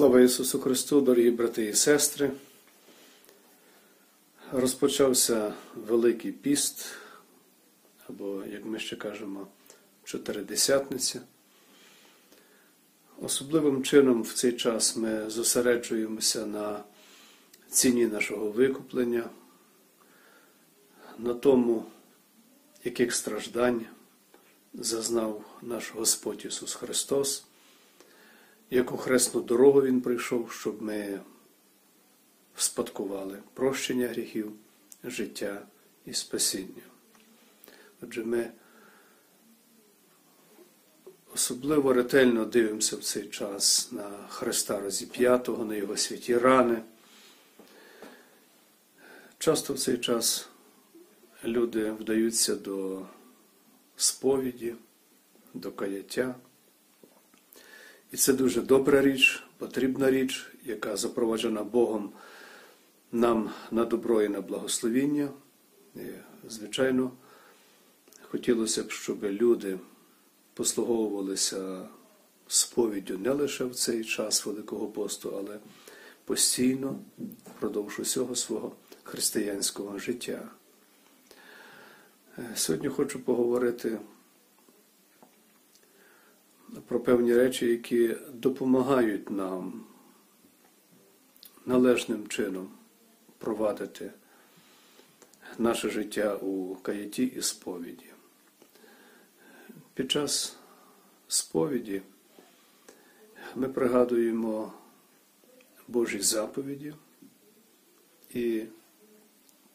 Слава Ісусу Христу, дорогі брати і сестри. Розпочався Великий піст, або, як ми ще кажемо, Чотиридесятниця. Особливим чином в цей час ми зосереджуємося на ціні нашого викуплення, на тому, яких страждань зазнав наш Господь Ісус Христос яку хресну дорогу Він прийшов, щоб ми спадкували прощення гріхів, життя і спасіння. Отже, ми особливо ретельно дивимося в цей час на Христа розіп'ятого, на Його святі рани. Часто в цей час люди вдаються до сповіді, до каяття. І це дуже добра річ, потрібна річ, яка запроваджена Богом нам на добро і на благословіння. І, звичайно, хотілося б, щоб люди послуговувалися сповіддю не лише в цей час Великого посту, але постійно впродовж усього свого християнського життя. Е, сьогодні хочу поговорити про певні речі, які допомагають нам належним чином провадити наше життя у каяті і сповіді. Під час сповіді ми пригадуємо Божі заповіді і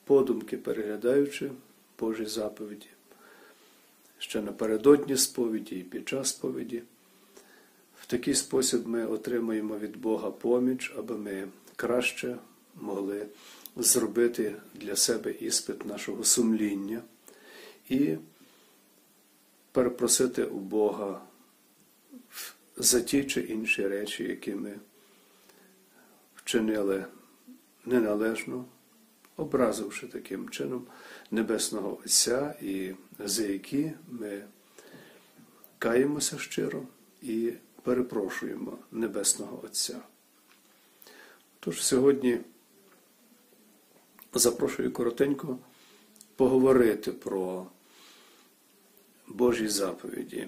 подумки переглядаючи Божі заповіді, ще напередодні сповіді і під час сповіді. В такий спосіб ми отримуємо від Бога поміч, аби ми краще могли зробити для себе іспит нашого сумління і перепросити у Бога за ті чи інші речі, які ми вчинили неналежно, образивши таким чином Небесного Отця, і за які ми каємося щиро і перепрошуємо Небесного Отця. Тож сьогодні запрошую коротенько поговорити про Божі заповіді,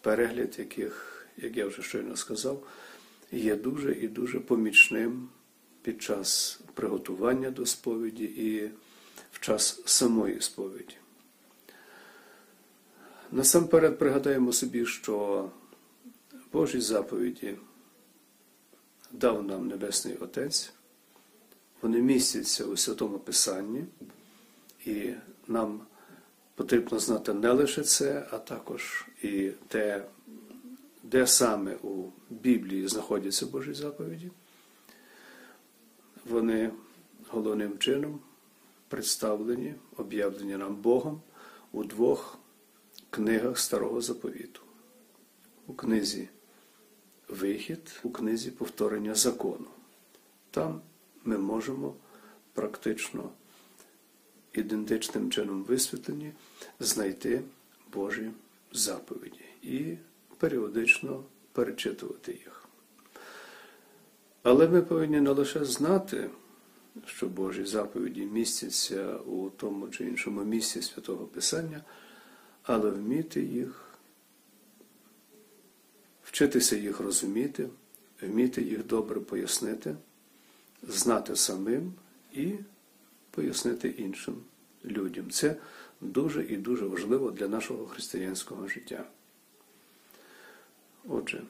перегляд яких, як я вже щойно сказав, є дуже і дуже помічним під час приготування до сповіді і в час самої сповіді. Насамперед пригадаємо собі, що Божі заповіді дав нам Небесний Отець, вони містяться у Святому Писанні, і нам потрібно знати не лише це, а також і те, де саме у Біблії знаходяться Божі заповіді. Вони головним чином представлені, об'явлені нам Богом у двох книгах Старого Заповіту. У книзі Вихід у книзі повторення закону. Там ми можемо практично ідентичним чином висвітлені знайти Божі заповіді і періодично перечитувати їх. Але ми повинні не лише знати, що Божі заповіді містяться у тому чи іншому місці святого Писання, але вміти їх вчитися їх розуміти, вміти їх добре пояснити, знати самим і пояснити іншим людям. Це дуже і дуже важливо для нашого християнського життя. Отже,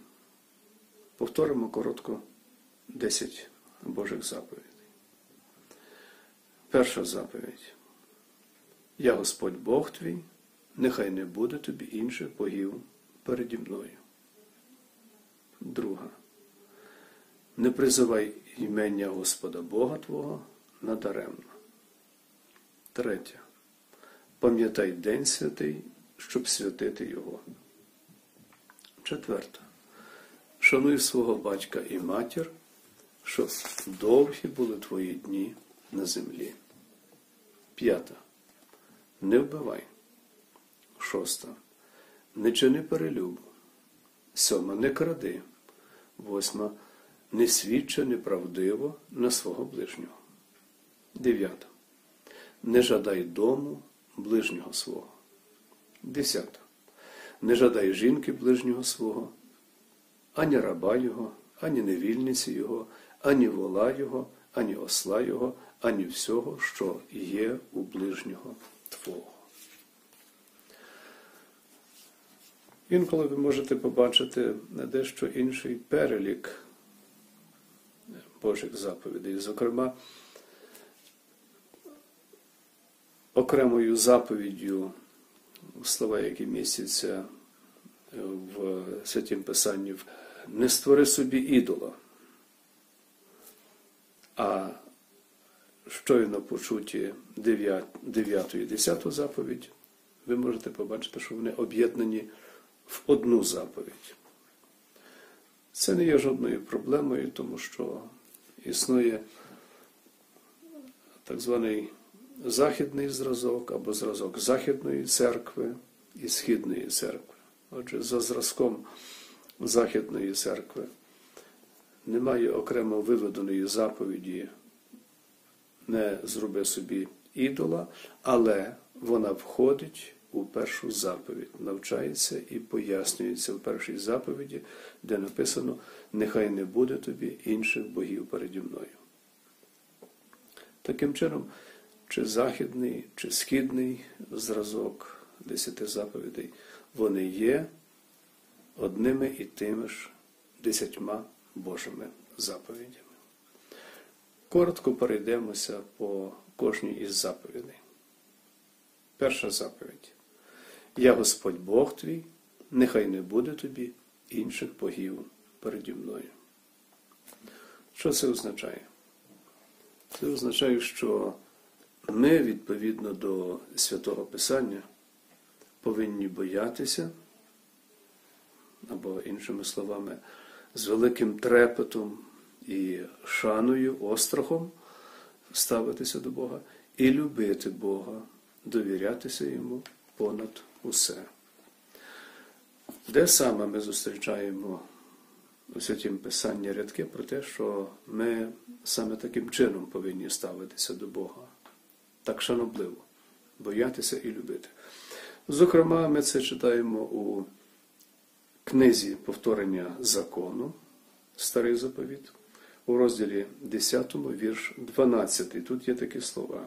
повторимо коротко 10 Божих заповідей. Перша заповідь. Я Господь Бог твій, нехай не буде тобі інших богів переді мною. Друга. Не призивай імення Господа Бога Твого надаремно. Третя. Пам'ятай День святий, щоб святити Його. Четверта. Шануй свого батька і матір, щоб довгі були твої дні на землі. П'ята. Не вбивай. Шоста. Не чини перелюбу. Сьома. Не кради. Восьма. не свідчи неправдиво на свого ближнього. Дев'ята. Не жадай дому ближнього свого. Десята. Не жадай жінки ближнього свого, ані раба його, ані невільниці його, ані вола його, ані осла його, ані всього, що є у ближнього Твого. Інколи ви можете побачити дещо інший перелік Божих заповідей. Зокрема, окремою заповіддю слова, які містяться в Святім Писанні, не створи собі ідола. А щойно почуті 9 і 10 заповідь, ви можете побачити, що вони об'єднані в одну заповідь. Це не є жодною проблемою, тому що існує так званий західний зразок або зразок Західної церкви і Східної церкви. Отже, за зразком Західної церкви немає окремо виведеної заповіді не зроби собі ідола, але вона входить у першу заповідь, навчається і пояснюється в першій заповіді, де написано Нехай не буде тобі інших богів переді мною. Таким чином, чи західний, чи східний зразок десяти заповідей, вони є одними і тими ж десятьма Божими заповідями. Коротко перейдемося по кожній із заповідей. Перша заповідь. Я Господь Бог твій, нехай не буде тобі інших богів переді мною. Що це означає? Це означає, що ми, відповідно до святого Писання, повинні боятися, або, іншими словами, з великим трепетом і шаною, острахом ставитися до Бога і любити Бога, довірятися Йому понад усе. Де саме ми зустрічаємо у святім Писанні рядки про те, що ми саме таким чином повинні ставитися до Бога, так шанобливо, боятися і любити. Зокрема, ми це читаємо у книзі повторення закону, Старий заповіт, у розділі 10, вірш 12. Тут є такі слова.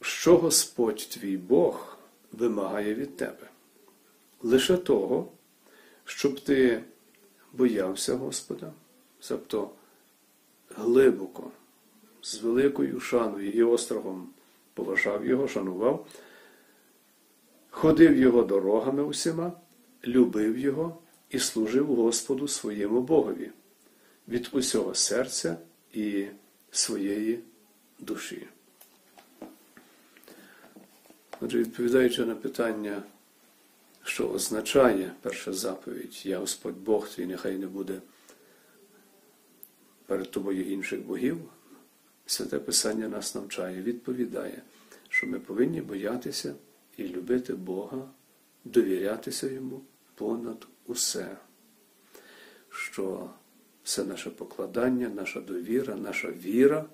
Що Господь твій Бог вимагає від тебе? Лише того, щоб ти боявся Господа, тобто глибоко, з великою шаною і острогом поважав його, шанував, ходив його дорогами усіма, любив його і служив Господу своєму Богові від усього серця і своєї душі. Отже, відповідаючи на питання, що означає перша заповідь, Я Господь Бог твій, нехай не буде перед тобою інших богів, Святе Писання нас навчає, відповідає, що ми повинні боятися і любити Бога, довірятися Йому понад усе, що все наше покладання, наша довіра, наша віра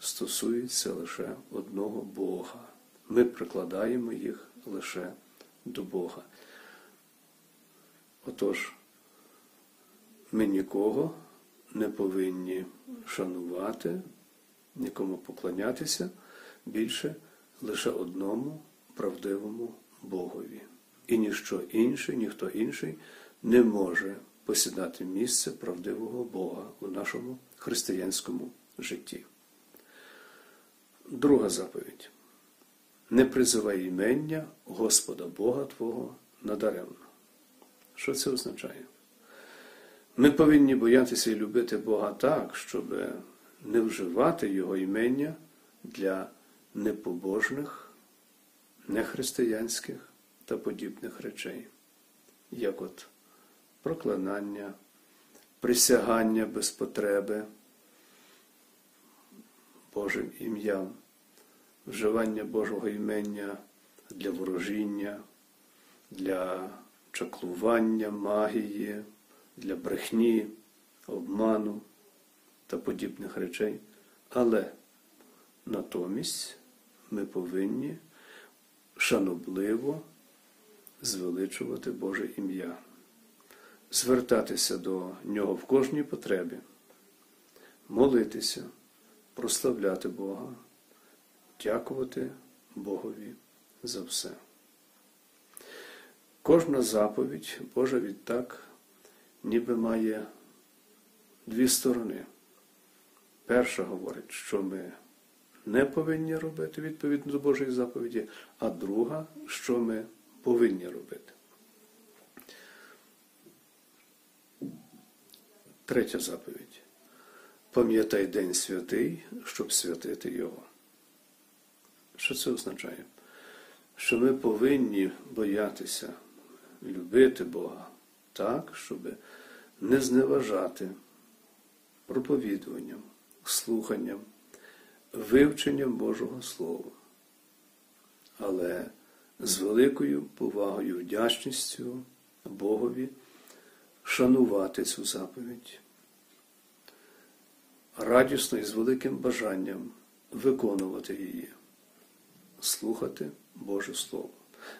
стосується лише одного Бога. Ми прикладаємо їх лише до Бога. Отож, ми нікого не повинні шанувати, нікому поклонятися більше лише одному правдивому Богові. І ніщо інше, ніхто інший не може посідати місце правдивого Бога у нашому християнському житті. Друга заповідь. Не призивай імення Господа Бога Твого надаремно. Що це означає? Ми повинні боятися і любити Бога так, щоб не вживати Його імення для непобожних, нехристиянських та подібних речей, як от проклинання, присягання без потреби Божим ім'ям, вживання Божого імення для ворожіння, для чаклування, магії, для брехні, обману та подібних речей. Але натомість ми повинні шанобливо звеличувати Боже ім'я, звертатися до Нього в кожній потребі, молитися, прославляти Бога, дякувати Богові за все. Кожна заповідь Божа відтак ніби має дві сторони. Перша говорить, що ми не повинні робити відповідно до Божої заповіді, а друга, що ми повинні робити. Третя заповідь. Пам'ятай День святий, щоб святити Його. Що це означає? Що ми повинні боятися любити Бога так, щоб не зневажати проповідуванням, слуханням, вивченням Божого Слова, але з великою повагою, вдячністю Богові шанувати цю заповідь, радісно і з великим бажанням виконувати її, слухати Боже Слово.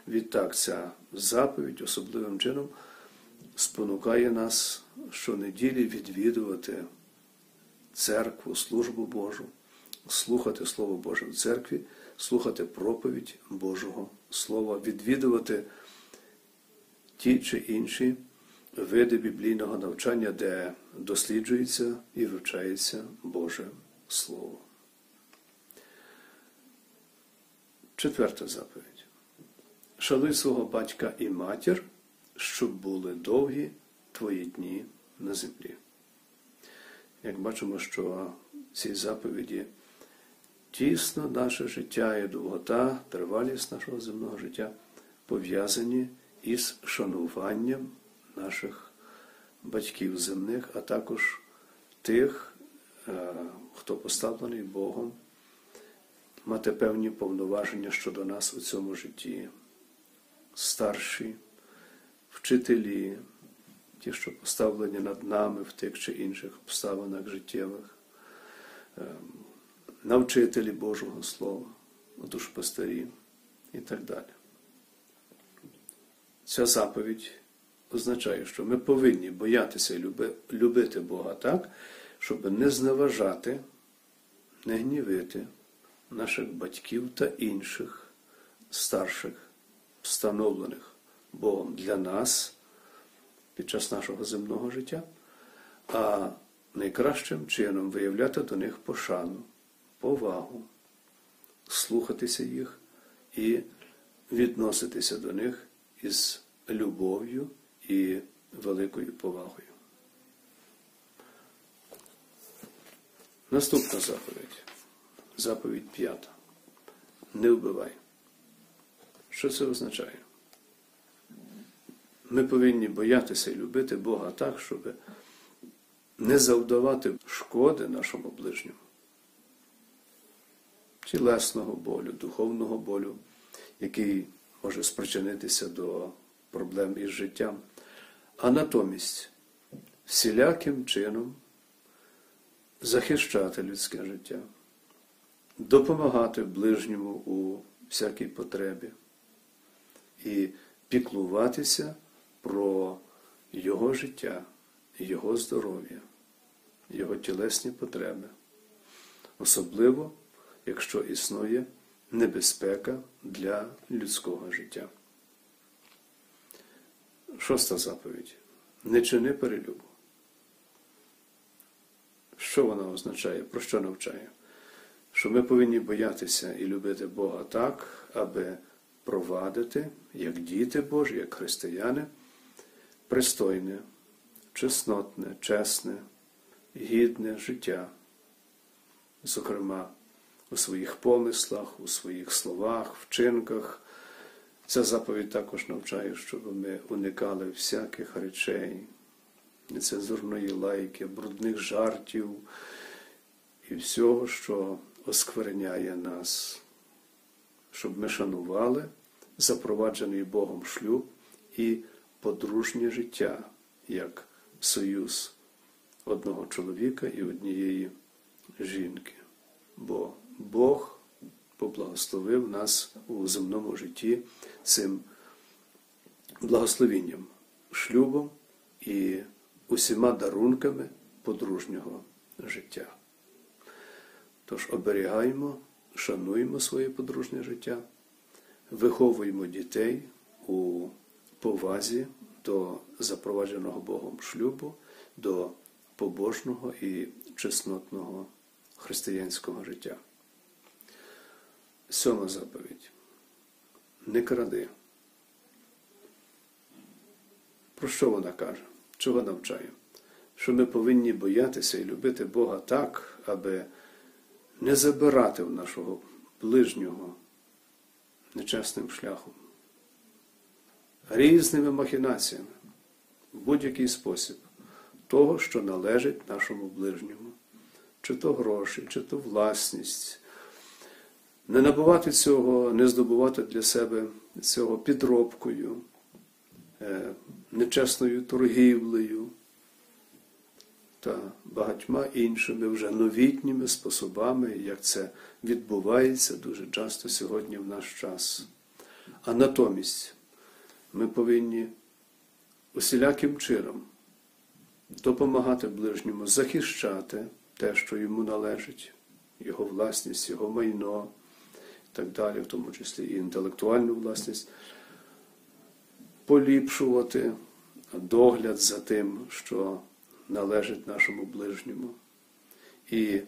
Відтак ця заповідь особливим чином спонукає нас щонеділі відвідувати церкву, службу Божу, слухати Слово Боже в церкві, слухати проповідь Божого Слова, відвідувати ті чи інші види біблійного навчання, де досліджується і вивчається Боже Слово. Четверта заповідь. Шануй свого батька і матір, щоб були довгі твої дні на землі. Як бачимо, що ці заповіді тісно наше життя і довгота, тривалість нашого земного життя пов'язані із шануванням наших батьків земних, а також тих, хто поставлений Богом, мати певні повноваження щодо нас у цьому житті. Старші, вчителі, ті, що поставлені над нами в тих чи інших обставинах життєвих, навчителі Божого Слова, душпастарі і так далі. Ця заповідь означає, що ми повинні боятися любити Бога так, щоб не зневажати, не гнівити наших батьків та інших старших, встановлених Богом для нас під час нашого земного життя, а найкращим чином виявляти до них пошану, повагу, слухатися їх і відноситися до них із любов'ю і великою повагою. Наступна заповідь. Заповідь п'ята. Не вбивай. Що це означає? Ми повинні боятися і любити Бога так, щоб не завдавати шкоди нашому ближньому. Тілесного болю, духовного болю, який може спричинитися до проблем із життям, а натомість всіляким чином захищати людське життя, допомагати ближньому у всякій потребі і піклуватися про його життя, його здоров'я, його тілесні потреби, особливо, якщо існує небезпека для людського життя. Шоста заповідь. Не чини перелюбу. Що вона означає? Про що навчає? Що ми повинні боятися і любити Бога так, аби провадити, як діти Божі, як християни, пристойне, чеснотне, чесне, гідне життя, зокрема, у своїх помислах, у своїх словах, вчинках. Ця заповідь також навчає, щоб ми уникали всяких речей, нецензурної лайки, брудних жартів і всього, що оскверняє нас, щоб ми шанували запроваджений Богом шлюб і подружнє життя як союз одного чоловіка і однієї жінки. Бо Бог поблагословив нас у земному житті цим благословінням, шлюбом і усіма дарунками подружнього життя. Тож оберігаємо, шануємо своє подружнє життя, виховуємо дітей у повазі до запровадженого Богом шлюбу, до побожного і чеснотного християнського життя. Сьома заповідь. Не кради. Про що вона каже? Чого навчає? Що ми повинні боятися і любити Бога так, аби не забирати в нашого ближнього нечесним шляхом, різними махінаціями, в будь-який спосіб, того, що належить нашому ближньому, чи то гроші, чи то власність. Не набувати цього, не здобувати для себе цього підробкою, е, нечесною торгівлею та багатьма іншими вже новітніми способами, як це відбувається дуже часто сьогодні в наш час. А натомість ми повинні усіляким чином допомагати ближньому захищати те, що йому належить, його власність, його майно так далі, в тому числі і інтелектуальну власність, поліпшувати догляд за тим, що належить нашому ближньому, і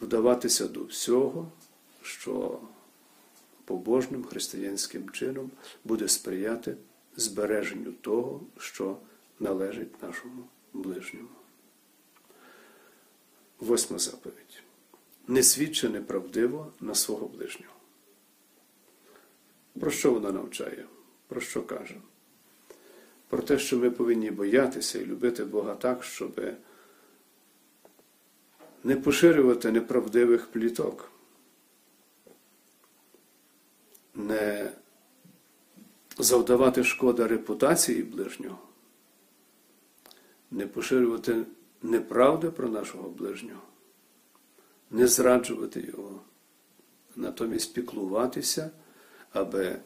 вдаватися до всього, що побожним християнським чином буде сприяти збереженню того, що належить нашому ближньому. Восьма заповідь. Не свідчи неправдиво на свого ближнього. Про що вона навчає? Про що каже? Про те, що ми повинні боятися і любити Бога так, щоб не поширювати неправдивих пліток, не завдавати шкода репутації ближнього, не поширювати неправди про нашого ближнього, не зраджувати його, натомість піклуватися, аби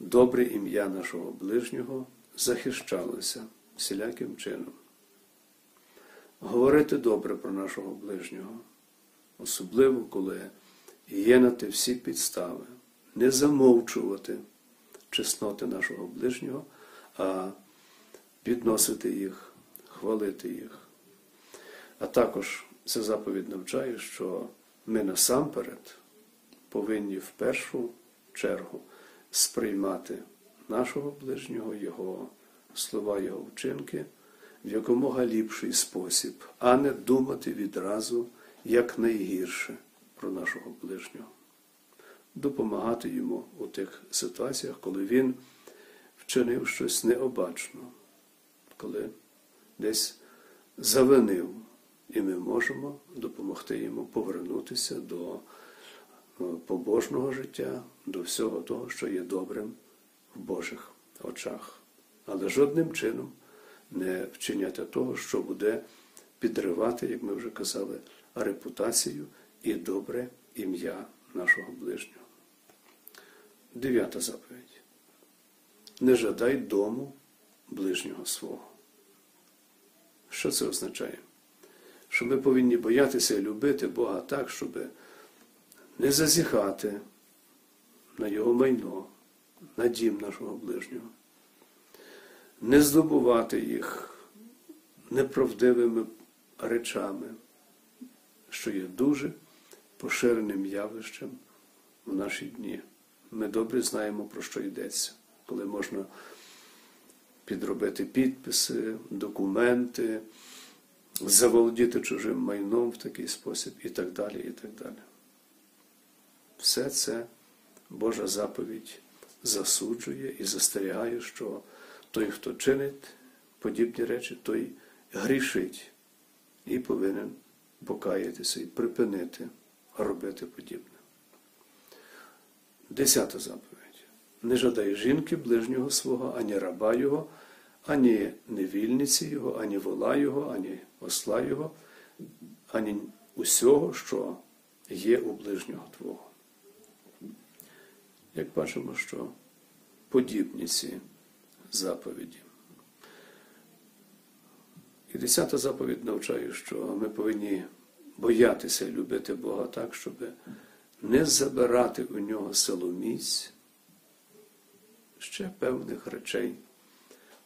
добре ім'я нашого ближнього захищалося всіляким чином. Говорити добре про нашого ближнього, особливо коли є на те всі підстави, не замовчувати чесноти нашого ближнього, а підносити їх, хвалити їх. А також ця заповідь навчає, що ми насамперед повинні в першу чергу сприймати нашого ближнього, Його слова, Його вчинки в якомога ліпший спосіб, а не думати відразу як найгірше про нашого ближнього. Допомагати йому у тих ситуаціях, коли він вчинив щось необачно, коли десь завинив, і ми можемо допомогти йому повернутися до побожного життя, до всього того, що є добрим в Божих очах. Але жодним чином не вчиняти того, що буде підривати, як ми вже казали, репутацію і добре ім'я нашого ближнього. Дев'ята заповідь. Не жадай дому ближнього свого. Що це означає? Що ми повинні боятися і любити Бога так, щоб не зазіхати на Його майно, на дім нашого ближнього, не здобувати їх неправдивими речами, що є дуже поширеним явищем в наші дні. Ми добре знаємо, про що йдеться, коли можна підробити підписи, документи, заволодіти чужим майном в такий спосіб і так далі. і так далі. Все це Божа заповідь засуджує і застерігає, що той, хто чинить подібні речі, той грішить і повинен покаятися і припинити робити подібне. Десята заповідь. Не жадай жінки ближнього свого, ані раба його, ані невільниці його, ані вола його, ані осла його, ані усього, що є у ближнього твого. Як бачимо, що подібні ці заповіді. І десята заповідь навчає, що ми повинні боятися любити Бога так, щоб не забирати у нього силоміць ще певних речей,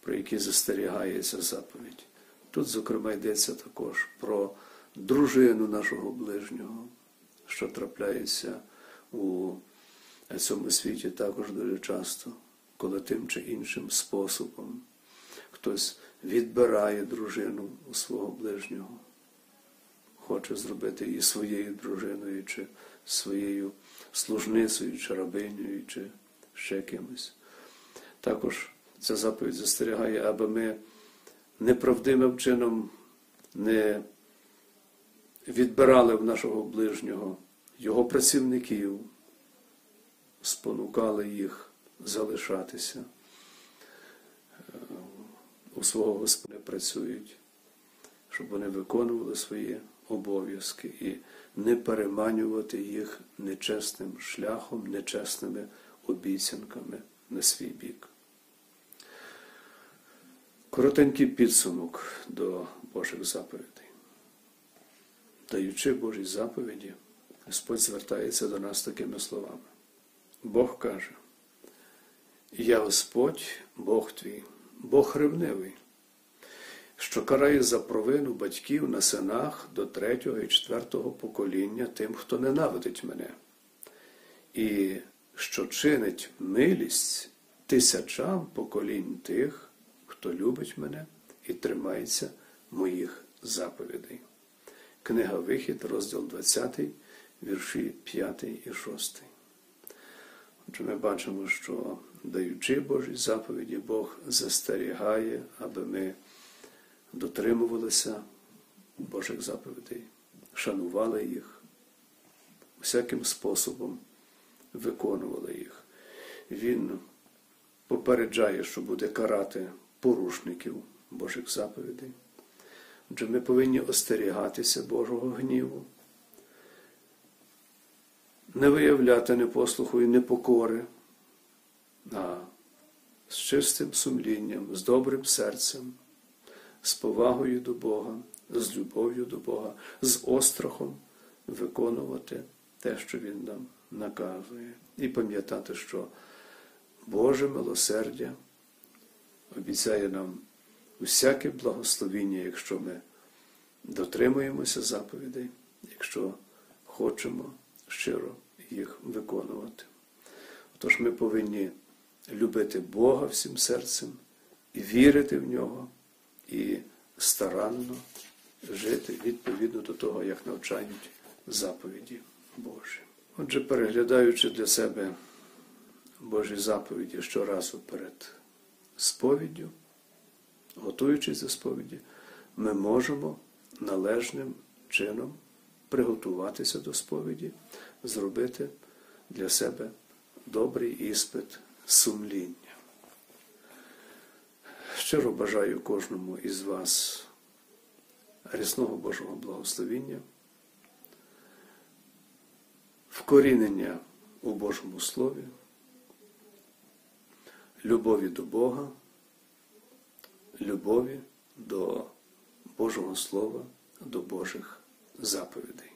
про які застерігається заповідь. Тут, зокрема, йдеться також про дружину нашого ближнього, що трапляється у цьому світі також дуже часто, коли тим чи іншим способом хтось відбирає дружину у свого ближнього, хоче зробити її своєю дружиною, чи своєю служницею, чи рабинею, чи ще кимось. Також ця заповідь застерігає, аби ми неправдивим чином не відбирали в нашого ближнього його працівників, спонукали їх залишатися. У свого Господа працюють, щоб вони виконували свої обов'язки і не переманювати їх нечесним шляхом, нечесними обіцянками на свій бік. Коротенький підсумок до Божих заповідей. Даючи Божі заповіді, Господь звертається до нас такими словами. Бог каже, Я Господь, Бог твій, Бог ревнивий, що карає за провину батьків на синах до третього і четвертого покоління тим, хто ненавидить мене, і що чинить милість тисячам поколінь тих, хто любить мене і тримається моїх заповідей. Книга Вихід, розділ 20, вірші 5 і 6. Отже, ми бачимо, що даючи Божі заповіді, Бог застерігає, аби ми дотримувалися Божих заповідей, шанували їх, всяким способом виконували їх. Він попереджає, що буде карати порушників Божих заповідей. Отже, ми повинні остерігатися Божого гніву, не виявляти непослуху і непокори, а з чистим сумлінням, з добрим серцем, з повагою до Бога, з любов'ю до Бога, з острахом виконувати те, що Він нам наказує, і пам'ятати, що Боже милосердя обіцяє нам усяке благословіння, якщо ми дотримуємося заповідей, якщо хочемо щиро їх виконувати. Отож ми повинні любити Бога всім серцем і вірити в нього, і старанно жити відповідно до того, як навчають заповіді Божі. Отже, переглядаючи для себе Божі заповіді щоразу перед сповіддю, готуючись до сповіді, ми можемо належним чином приготуватися до сповіді, зробити для себе добрий іспит сумління. Щиро бажаю кожному із вас рясного Божого благословіння, вкорінення у Божому Слові, любові до Бога, любові до Божого Слова, до Божих заповідей.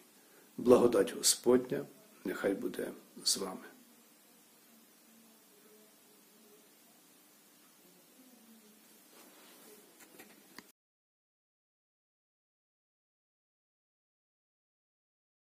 Благодать Господня нехай буде з вами.